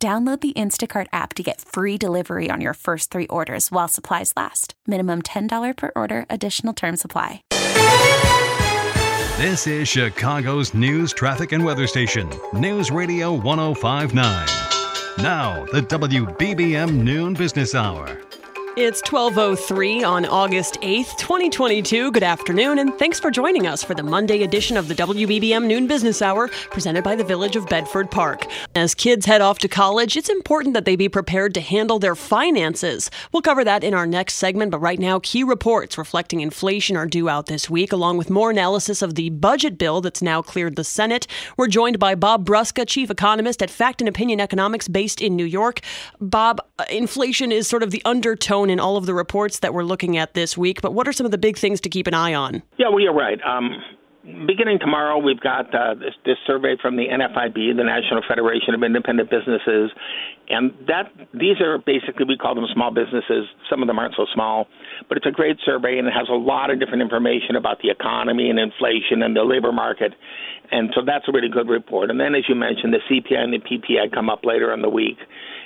Download the Instacart app to get free delivery on your first three orders while supplies last. Minimum $10 per order, additional term supply. This is Chicago's news, traffic, and weather station, News Radio 1059. Now, the WBBM Noon Business Hour. It's 1203 on August 8th, 2022. Good afternoon, and thanks for joining us for the Monday edition of the WBBM Noon Business Hour presented by the Village of Bedford Park. As kids head off to college, it's important that they be prepared to handle their finances. We'll cover that in our next segment, but right now, key reports reflecting inflation are due out this week, along with more analysis of the budget bill that's now cleared the Senate. We're joined by Bob Brusca, chief economist at Fact and Opinion Economics based in New York. Bob, uh, inflation is sort of the undertone in all of the reports that we're looking at this week, but what are some of the big things to keep an eye on? Yeah, well, you're right. Um, beginning tomorrow, we've got uh, this, this survey from the NFIB, the National Federation of Independent Businesses, and that these are basically we call them small businesses. Some of them aren't so small, but it's a great survey and it has a lot of different information about the economy and inflation and the labor market, and so that's a really good report. And then, as you mentioned, the CPI and the PPI come up later in the week.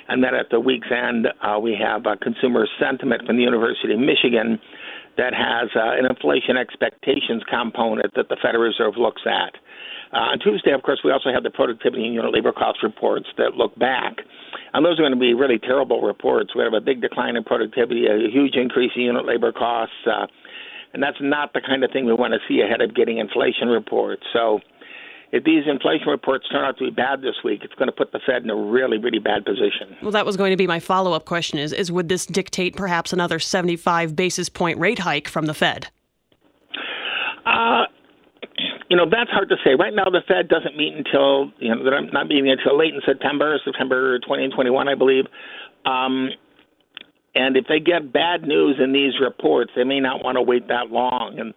And then at the week's end, uh, we have a consumer sentiment from the University of Michigan that has uh, an inflation expectations component that the Federal Reserve looks at. Uh, on Tuesday, of course, we also have the productivity and unit labor cost reports that look back. And those are going to be really terrible reports. We have a big decline in productivity, a huge increase in unit labor costs. Uh, and that's not the kind of thing we want to see ahead of getting inflation reports. So if these inflation reports turn out to be bad this week, it's going to put the Fed in a really, really bad position. Well, that was going to be my follow up question is, is would this dictate perhaps another 75 basis point rate hike from the Fed? Uh, you know, that's hard to say. Right now, the Fed doesn't meet until, you know, they're not meeting until late in September, September 20 and 21, I believe. Um, and if they get bad news in these reports, they may not want to wait that long. And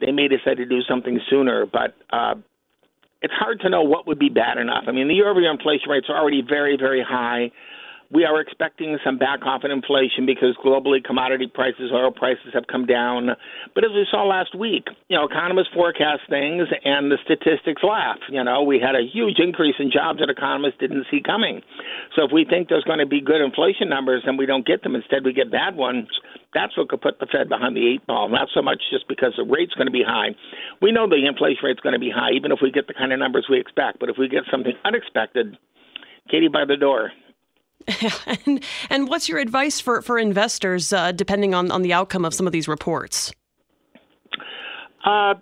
they may decide to do something sooner. But uh, it's hard to know what would be bad enough. I mean, the year-over-year inflation rates are already very, very high. We are expecting some back off in inflation because globally commodity prices, oil prices have come down. But as we saw last week, you know, economists forecast things and the statistics laugh. You know, we had a huge increase in jobs that economists didn't see coming. So if we think there's going to be good inflation numbers and we don't get them, instead we get bad ones, that's what could put the Fed behind the eight ball. Not so much just because the rate's going to be high. We know the inflation rate's going to be high, even if we get the kind of numbers we expect. But if we get something unexpected, Katie by the door. and and what's your advice for for investors, uh, depending on on the outcome of some of these reports? Uh,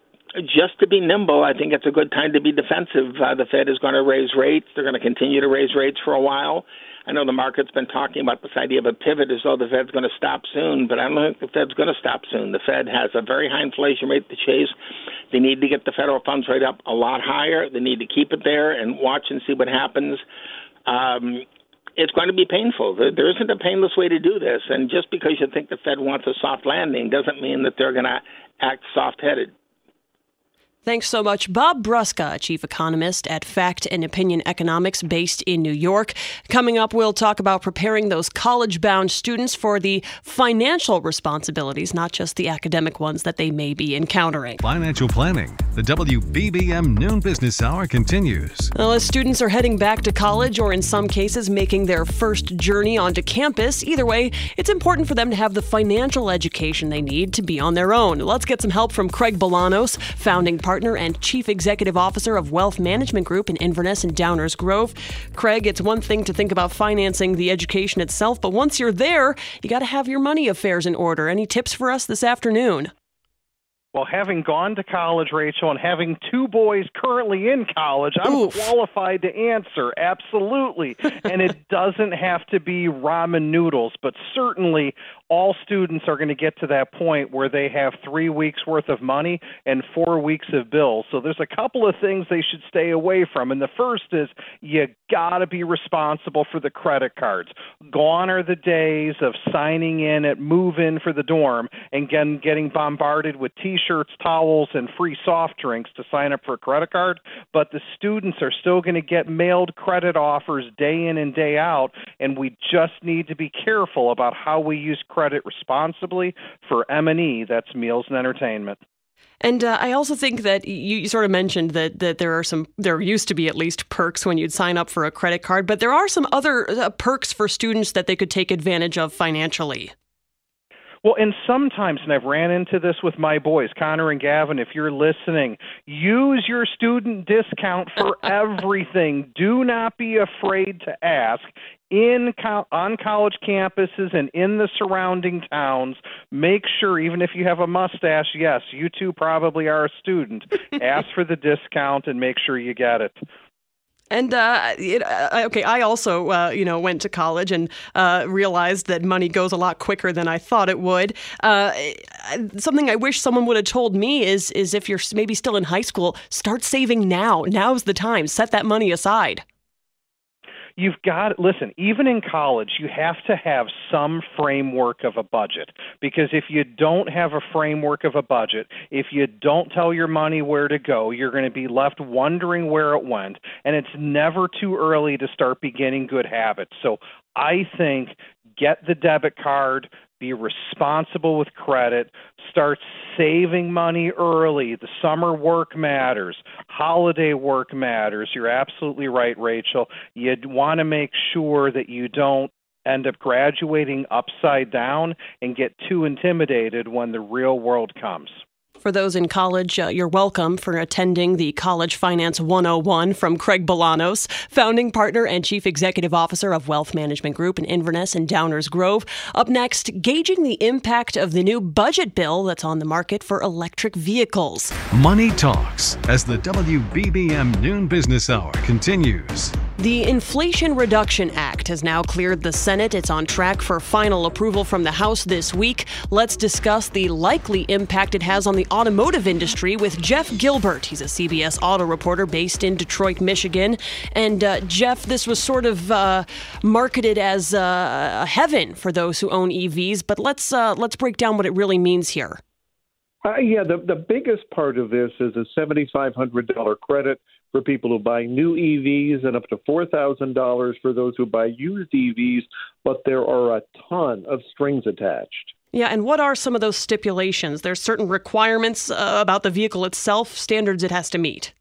just to be nimble, I think it's a good time to be defensive. Uh, the Fed is going to raise rates. They're going to continue to raise rates for a while. I know the market's been talking about this idea of a pivot as though the Fed's going to stop soon, but I don't think the Fed's going to stop soon. The Fed has a very high inflation rate to chase. They need to get the federal funds rate up a lot higher. They need to keep it there and watch and see what happens. Um, it's going to be painful. There isn't a painless way to do this, and just because you think the Fed wants a soft landing doesn't mean that they're going to act soft-headed. Thanks so much, Bob Brusca, chief economist at Fact and Opinion Economics based in New York. Coming up, we'll talk about preparing those college bound students for the financial responsibilities, not just the academic ones that they may be encountering. Financial planning. The WBBM Noon Business Hour continues. Well, as students are heading back to college or in some cases making their first journey onto campus, either way, it's important for them to have the financial education they need to be on their own. Let's get some help from Craig Bolanos, founding partner partner and chief executive officer of Wealth Management Group in Inverness and Downers Grove. Craig, it's one thing to think about financing the education itself, but once you're there, you got to have your money affairs in order. Any tips for us this afternoon? Well, having gone to college, Rachel, and having two boys currently in college, I'm Oof. qualified to answer. Absolutely. and it doesn't have to be ramen noodles, but certainly all students are going to get to that point where they have three weeks worth of money and four weeks of bills. So there's a couple of things they should stay away from. And the first is you got to be responsible for the credit cards. Gone are the days of signing in at move in for the dorm and getting, getting bombarded with t shirts, towels, and free soft drinks to sign up for a credit card. But the students are still going to get mailed credit offers day in and day out. And we just need to be careful about how we use credit responsibly for M&E, that's meals and entertainment. And uh, I also think that you, you, sort of mentioned that that there are some there used to be at least perks when you'd sign up for a credit card, but there are some other uh, perks for students that they could take advantage of financially. Well, and sometimes, and I've ran into this with my boys, Connor and Gavin, if you're listening, use your student discount for everything. Do not be afraid to ask in on college campuses and in the surrounding towns. Make sure, even if you have a mustache, yes, you too probably are a student. ask for the discount and make sure you get it. And uh, it, uh, okay, I also uh, you know went to college and uh, realized that money goes a lot quicker than I thought it would. Uh, something I wish someone would have told me is is if you're maybe still in high school, start saving now. Now's the time. Set that money aside you've got listen even in college you have to have some framework of a budget. Because if you don't have a framework of a budget if you don't tell your money where to go you're going to be left wondering where it went. And it's never too early to start beginning good habits. So i think get the debit card be responsible with credit, start saving money early. The summer work matters, holiday work matters. You're absolutely right, Rachel. You want to make sure that you don't end up graduating upside down and get too intimidated when the real world comes. For those in college, uh, you're welcome for attending the College Finance 101 from Craig Bolanos, founding partner and chief executive officer of Wealth Management Group in Inverness and Downers Grove. Up next, gauging the impact of the new budget bill that's on the market for electric vehicles. Money Talks as the WBBM Noon Business Hour continues. The Inflation Reduction Act has now cleared the Senate. It's on track for final approval from the House this week. Let's discuss the likely impact it has on the automotive industry with Jeff Gilbert. He's a CBS auto reporter based in Detroit, Michigan. And uh, Jeff, this was sort of uh, marketed as uh, a heaven for those who own EVs, but let's uh, let's break down what it really means here. Uh, yeah, the the biggest part of this is a seventy five hundred dollar credit for people who buy new EVs and up to $4,000 for those who buy used EVs, but there are a ton of strings attached. Yeah, and what are some of those stipulations? There's certain requirements uh, about the vehicle itself, standards it has to meet.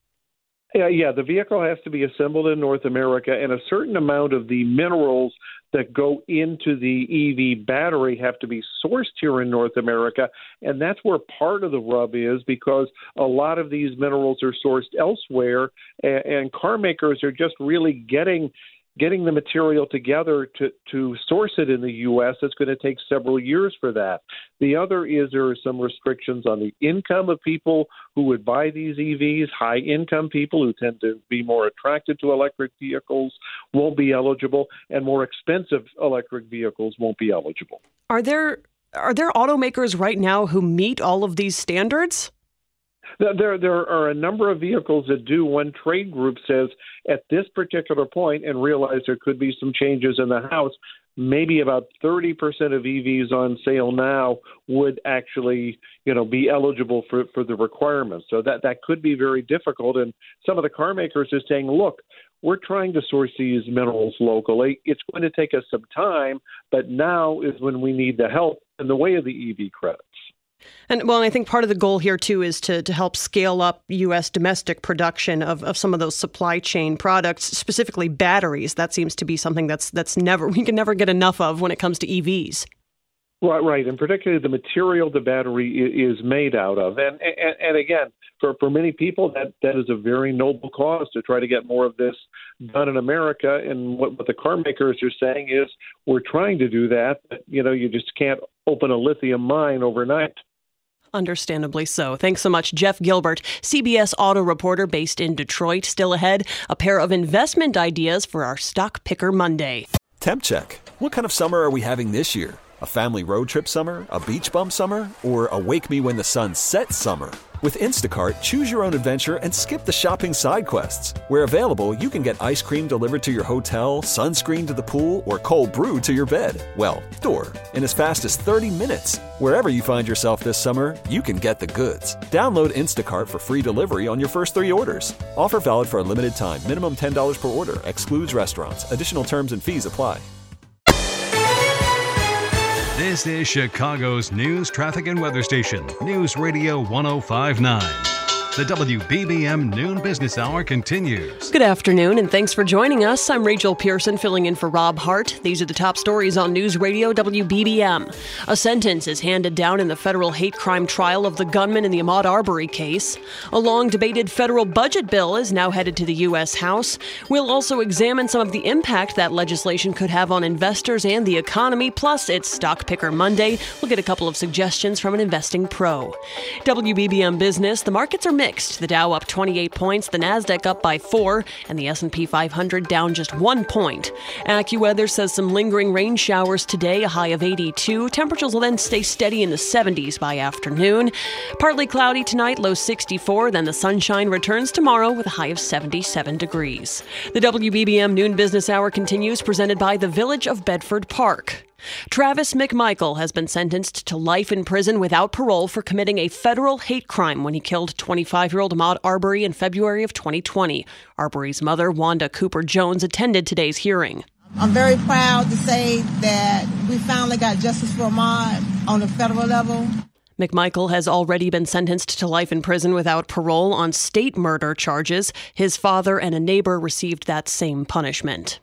Yeah, yeah, the vehicle has to be assembled in North America, and a certain amount of the minerals that go into the EV battery have to be sourced here in North America. And that's where part of the rub is because a lot of these minerals are sourced elsewhere, and, and car makers are just really getting getting the material together to, to source it in the U.S., it's going to take several years for that. The other is there are some restrictions on the income of people who would buy these EVs. High income people who tend to be more attracted to electric vehicles won't be eligible, and more expensive electric vehicles won't be eligible. Are there are there automakers right now who meet all of these standards? There, there are a number of vehicles that do. One trade group says at this particular point, and realize there could be some changes in the House, maybe about 30% of EVs on sale now would actually, you know, be eligible for, for the requirements. So that, that could be very difficult. And some of the car makers are saying, look, we're trying to source these minerals locally. It's going to take us some time, but now is when we need the help in the way of the EV credits. And well, I think part of the goal here too is to, to help scale up U.S. domestic production of, of some of those supply chain products, specifically batteries. That seems to be something that's that's never we can never get enough of when it comes to EVs. Right, right, and particularly the material the battery is made out of, and and, and again, for for many people, that that is a very noble cause to try to get more of this done in America. And what, what the car makers are saying is, we're trying to do that, but you know, you just can't open a lithium mine overnight. Understandably so. Thanks so much, Jeff Gilbert, CBS auto reporter based in Detroit. Still ahead, a pair of investment ideas for our Stock Picker Monday. Temp check. What kind of summer are we having this year? A family road trip summer? A beach bum summer? Or a wake me when the sun sets summer? With Instacart, choose your own adventure and skip the shopping side quests. Where available, you can get ice cream delivered to your hotel, sunscreen to the pool, or cold brew to your bed. Well, door, in as fast as 30 minutes. Wherever you find yourself this summer, you can get the goods. Download Instacart for free delivery on your first three orders. Offer valid for a limited time. Minimum $10 per order. Excludes restaurants. Additional terms and fees apply. This is Chicago's news, traffic, and weather station, News Radio 1059. The WBBM Noon Business Hour continues. Good afternoon, and thanks for joining us. I'm Rachel Pearson, filling in for Rob Hart. These are the top stories on News Radio WBBM. A sentence is handed down in the federal hate crime trial of the gunman in the Ahmaud Arbery case. A long debated federal budget bill is now headed to the U.S. House. We'll also examine some of the impact that legislation could have on investors and the economy. Plus, it's Stock Picker Monday. We'll get a couple of suggestions from an investing pro. WBBM Business, the markets are mixed mixed. The Dow up 28 points, the Nasdaq up by 4, and the S&P 500 down just 1 point. AccuWeather says some lingering rain showers today, a high of 82. Temperatures will then stay steady in the 70s by afternoon. Partly cloudy tonight, low 64, then the sunshine returns tomorrow with a high of 77 degrees. The WBBM noon business hour continues presented by the Village of Bedford Park. Travis McMichael has been sentenced to life in prison without parole for committing a federal hate crime when he killed 25 year old Ahmaud Arbery in February of 2020. Arbery's mother, Wanda Cooper Jones, attended today's hearing. I'm very proud to say that we finally got justice for Ahmaud on the federal level. McMichael has already been sentenced to life in prison without parole on state murder charges. His father and a neighbor received that same punishment.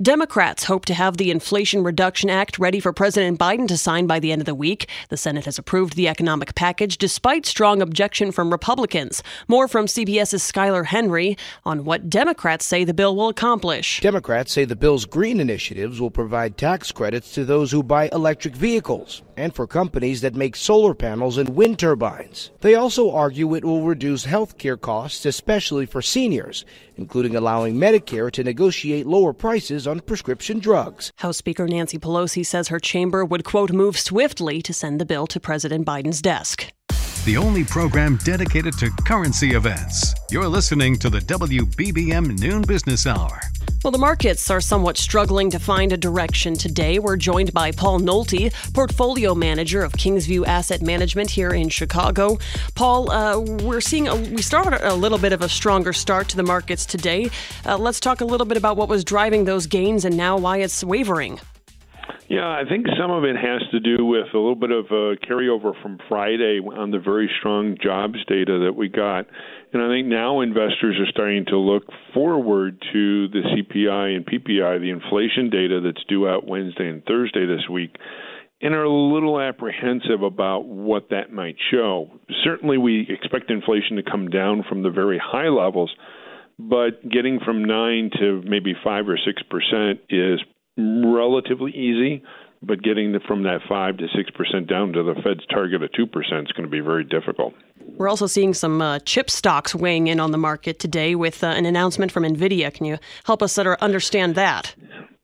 Democrats hope to have the Inflation Reduction Act ready for President Biden to sign by the end of the week. The Senate has approved the economic package despite strong objection from Republicans. More from CBS's Skyler Henry on what Democrats say the bill will accomplish. Democrats say the bill's green initiatives will provide tax credits to those who buy electric vehicles and for companies that make solar panels and wind turbines. They also argue it will reduce health care costs, especially for seniors, including allowing Medicare to negotiate lower prices on prescription drugs. House Speaker Nancy Pelosi says her chamber would, quote, move swiftly to send the bill to President Biden's desk the only program dedicated to currency events. You're listening to the WBBM Noon Business Hour. Well, the markets are somewhat struggling to find a direction today. We're joined by Paul Nolte, portfolio manager of Kingsview Asset Management here in Chicago. Paul, uh, we're seeing a, we started a little bit of a stronger start to the markets today. Uh, let's talk a little bit about what was driving those gains and now why it's wavering. Yeah, I think some of it has to do with a little bit of a carryover from Friday on the very strong jobs data that we got. And I think now investors are starting to look forward to the CPI and PPI, the inflation data that's due out Wednesday and Thursday this week, and are a little apprehensive about what that might show. Certainly, we expect inflation to come down from the very high levels, but getting from 9 to maybe 5 or 6% is relatively easy, but getting the, from that 5 to 6% down to the Fed's target of 2% is going to be very difficult. We're also seeing some uh, chip stocks weighing in on the market today with uh, an announcement from NVIDIA. Can you help us sort of understand that?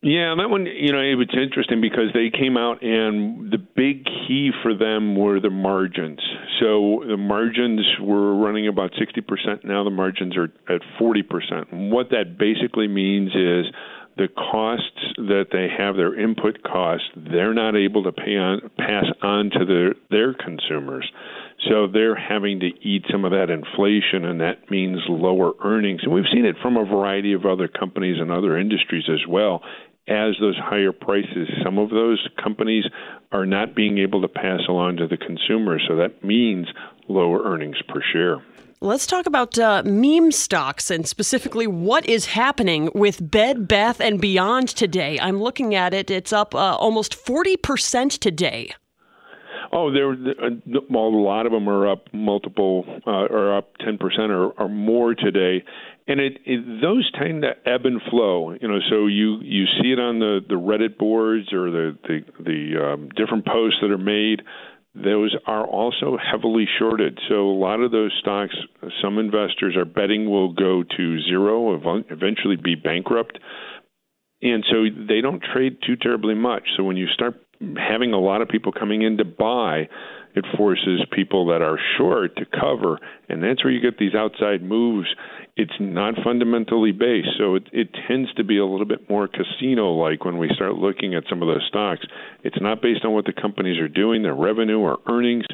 Yeah, that one, you know, it was interesting because they came out and the big key for them were the margins. So the margins were running about 60%. Now the margins are at 40%. And what that basically means is the costs that they have, their input costs, they're not able to pay on, pass on to their, their consumers. So they're having to eat some of that inflation, and that means lower earnings. And we've seen it from a variety of other companies and other industries as well. As those higher prices, some of those companies are not being able to pass along to the consumer. So that means lower earnings per share. Let's talk about uh, meme stocks and specifically what is happening with Bed Bath and Beyond today. I'm looking at it; it's up uh, almost forty percent today. Oh, there. Uh, well, a lot of them are up multiple, uh, or up ten percent or, or more today, and it, it those tend to ebb and flow. You know, so you you see it on the the Reddit boards or the the the um, different posts that are made those are also heavily shorted. So a lot of those stocks, some investors are betting will go to zero, eventually be bankrupt. And so they don't trade too terribly much. So when you start having a lot of people coming in to buy, it forces people that are short to cover, and that's where you get these outside moves. It's not fundamentally based, so it, it tends to be a little bit more casino like when we start looking at some of those stocks. It's not based on what the companies are doing, their revenue or earnings.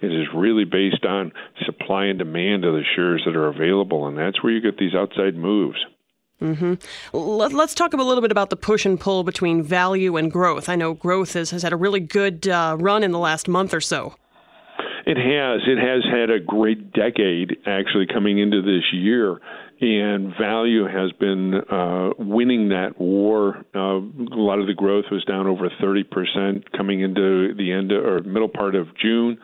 It is really based on supply and demand of the shares that are available, and that's where you get these outside moves. Mm-hmm. Let, us talk a little bit about the push and pull between value and growth. I know growth has, has had a really good uh, run in the last month or so. It has. It has had a great decade actually coming into this year, and value has been uh, winning that war. Uh, a lot of the growth was down over 30% coming into the end or middle part of June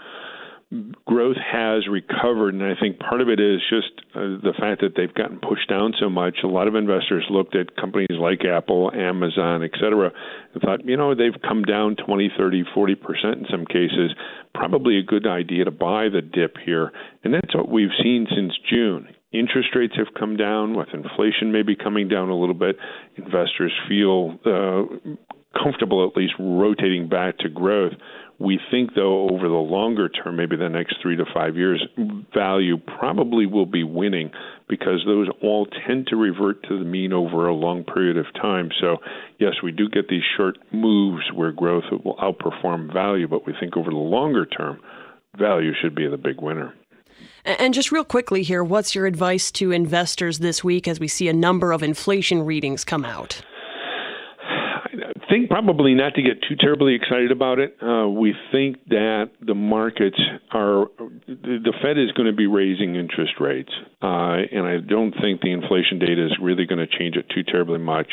growth has recovered, and I think part of it is just uh, the fact that they've gotten pushed down so much. A lot of investors looked at companies like Apple, Amazon, et cetera, and thought, you know, they've come down 20, 30, 40 percent in some cases. Probably a good idea to buy the dip here, and that's what we've seen since June. Interest rates have come down, with inflation maybe coming down a little bit. Investors feel uh, comfortable at least rotating back to growth we think, though, over the longer term, maybe the next three to five years, value probably will be winning because those all tend to revert to the mean over a long period of time. So, yes, we do get these short moves where growth will outperform value, but we think over the longer term, value should be the big winner. And just real quickly here, what's your advice to investors this week as we see a number of inflation readings come out? Probably not to get too terribly excited about it. Uh, we think that the markets are, the Fed is going to be raising interest rates, uh, and I don't think the inflation data is really going to change it too terribly much.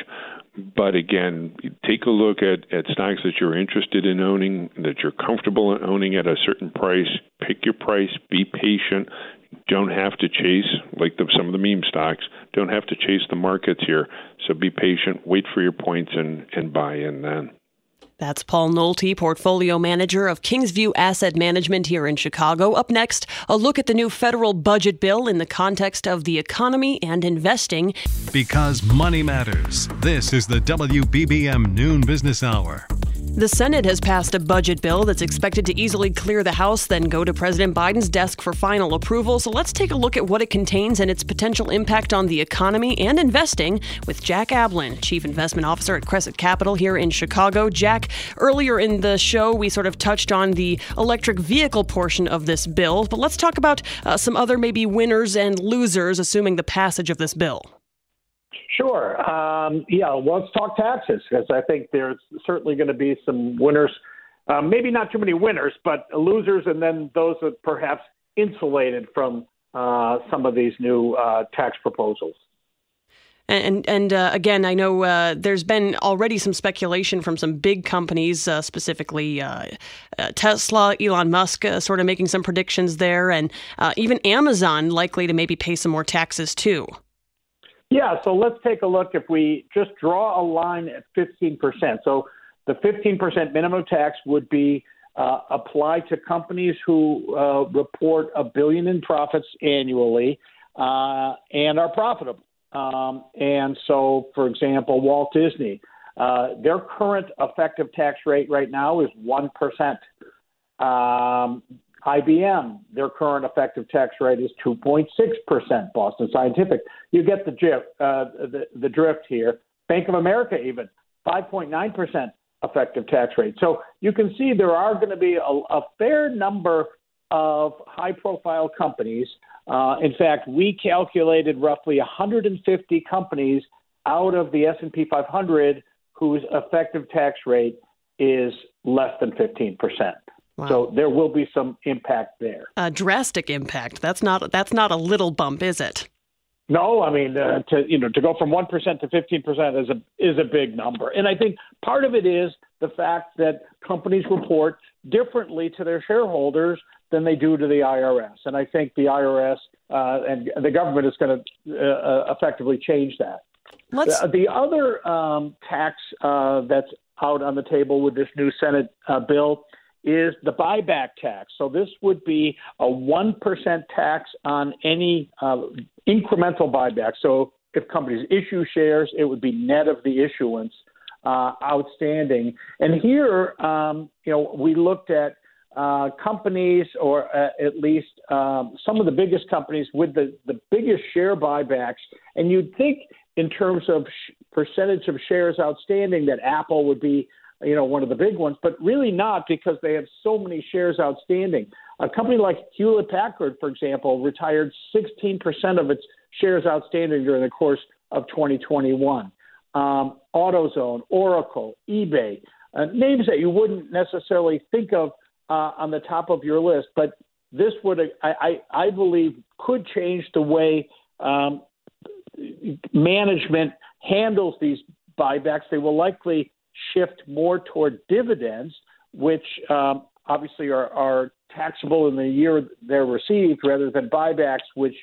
But again, take a look at, at stocks that you're interested in owning, that you're comfortable in owning at a certain price. Pick your price, be patient, don't have to chase like the, some of the meme stocks don't have to chase the markets here. So be patient wait for your points and and buy in then that's Paul Nolte, portfolio manager of Kingsview Asset Management here in Chicago. Up next, a look at the new federal budget bill in the context of the economy and investing. Because money matters. This is the WBBM Noon Business Hour. The Senate has passed a budget bill that's expected to easily clear the House, then go to President Biden's desk for final approval. So let's take a look at what it contains and its potential impact on the economy and investing with Jack Ablin, Chief Investment Officer at Cresset Capital here in Chicago. Jack, earlier in the show, we sort of touched on the electric vehicle portion of this bill, but let's talk about uh, some other maybe winners and losers, assuming the passage of this bill. Sure. Um, yeah, well, let's talk taxes because I think there's certainly going to be some winners. Uh, maybe not too many winners, but losers, and then those that perhaps insulated from uh, some of these new uh, tax proposals. And and uh, again, I know uh, there's been already some speculation from some big companies, uh, specifically uh, uh, Tesla, Elon Musk, uh, sort of making some predictions there, and even Amazon likely to maybe pay some more taxes too. Yeah, so let's take a look if we just draw a line at 15%. So the 15% minimum tax would be uh, applied to companies who uh, report a billion in profits annually uh, and are profitable. Um, and so, for example, Walt Disney, uh, their current effective tax rate right now is 1%. Um, IBM, their current effective tax rate is 2.6%. Boston Scientific, you get the drift, uh, the, the drift here. Bank of America, even 5.9% effective tax rate. So you can see there are going to be a, a fair number of high-profile companies. Uh, in fact, we calculated roughly 150 companies out of the S&P 500 whose effective tax rate is less than 15 percent. Wow. So there will be some impact there. A drastic impact. That's not that's not a little bump, is it? No, I mean uh, to you know to go from one percent to fifteen percent is a is a big number, and I think part of it is the fact that companies report differently to their shareholders than they do to the IRS, and I think the IRS uh, and the government is going to uh, uh, effectively change that. Let's... The, the other um, tax uh, that's out on the table with this new Senate uh, bill is the buyback tax. So this would be a 1% tax on any uh, incremental buyback. So if companies issue shares, it would be net of the issuance uh, outstanding. And here, um, you know, we looked at uh, companies, or uh, at least um, some of the biggest companies with the, the biggest share buybacks. And you'd think, in terms of sh- percentage of shares outstanding, that Apple would be, you know, one of the big ones, but really not because they have so many shares outstanding. A company like Hewlett Packard, for example, retired 16% of its shares outstanding during the course of 2021. Um, AutoZone, Oracle, eBay, uh, names that you wouldn't necessarily think of uh, on the top of your list, but this would, I, I, I believe, could change the way um, management handles these buybacks. They will likely shift more toward dividends, which um, obviously are, are taxable in the year they're received, rather than buybacks, which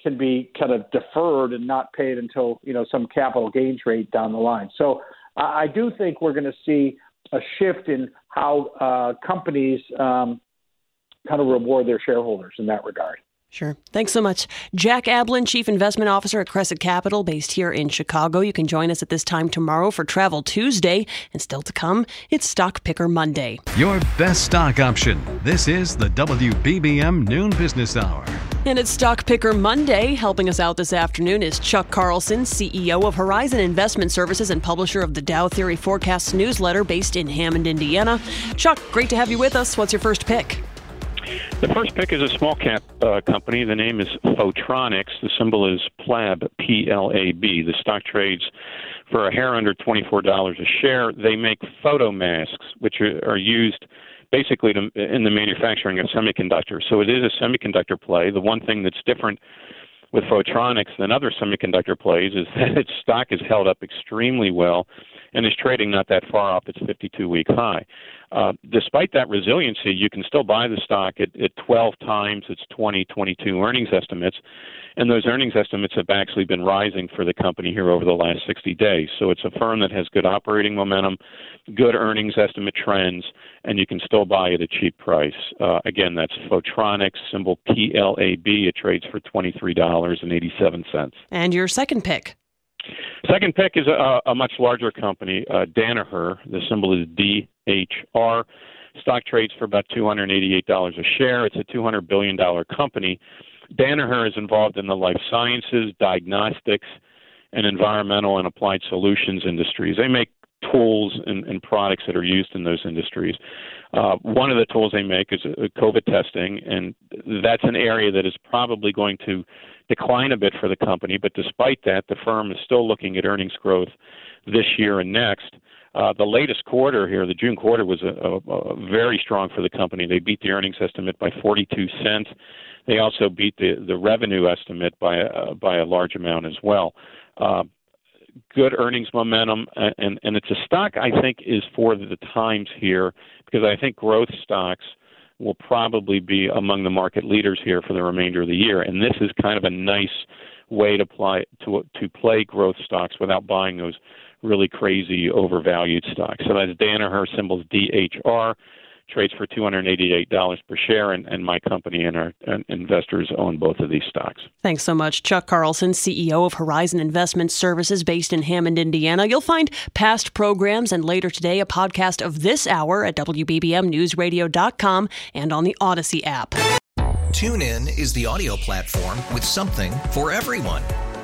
can be kind of deferred and not paid until you know some capital gains rate down the line. So I do think we're going to see a shift in how uh, companies um, kind of reward their shareholders in that regard. Sure. Thanks so much. Jack Ablin, Chief Investment Officer at Cresset Capital, based here in Chicago. You can join us at this time tomorrow for Travel Tuesday. And still to come, it's Stock Picker Monday. Your best stock option. This is the WBBM Noon Business Hour. And it's Stock Picker Monday. Helping us out this afternoon is Chuck Carlson, CEO of Horizon Investment Services and publisher of the Dow Theory Forecasts newsletter based in Hammond, Indiana. Chuck, great to have you with us. What's your first pick? The first pick is a small cap uh, company. The name is Photronics. The symbol is PLAB, P L A B. The stock trades for a hair under $24 a share. They make photo masks, which are, are used basically to, in the manufacturing of semiconductors. So it is a semiconductor play. The one thing that's different with Photronics than other semiconductor plays is that its stock is held up extremely well and is trading not that far off its 52 week high. Uh, despite that resiliency, you can still buy the stock at, at 12 times its 2022 earnings estimates, and those earnings estimates have actually been rising for the company here over the last 60 days. So it's a firm that has good operating momentum, good earnings estimate trends, and you can still buy at a cheap price. Uh, again, that's Photronics, symbol PLAB. It trades for $23.87. And your second pick? Second pick is a, a much larger company, uh, Danaher. The symbol is DHR. Stock trades for about $288 a share. It's a $200 billion company. Danaher is involved in the life sciences, diagnostics, and environmental and applied solutions industries. They make tools and, and products that are used in those industries. Uh, one of the tools they make is uh, COVID testing, and that's an area that is probably going to decline a bit for the company. But despite that, the firm is still looking at earnings growth this year and next. Uh, the latest quarter here, the June quarter, was a, a, a very strong for the company. They beat the earnings estimate by 42 cents. They also beat the, the revenue estimate by a, by a large amount as well. Uh, good earnings momentum, and, and it's a stock I think is for the times here because I think growth stocks – will probably be among the market leaders here for the remainder of the year. And this is kind of a nice way to play to to play growth stocks without buying those really crazy overvalued stocks. So that's Danaher symbols DHR trades for $288 per share, and, and my company and our and investors own both of these stocks. Thanks so much. Chuck Carlson, CEO of Horizon Investment Services based in Hammond, Indiana. You'll find past programs and later today a podcast of this hour at WBBMNewsRadio.com and on the Audacy app. TuneIn is the audio platform with something for everyone.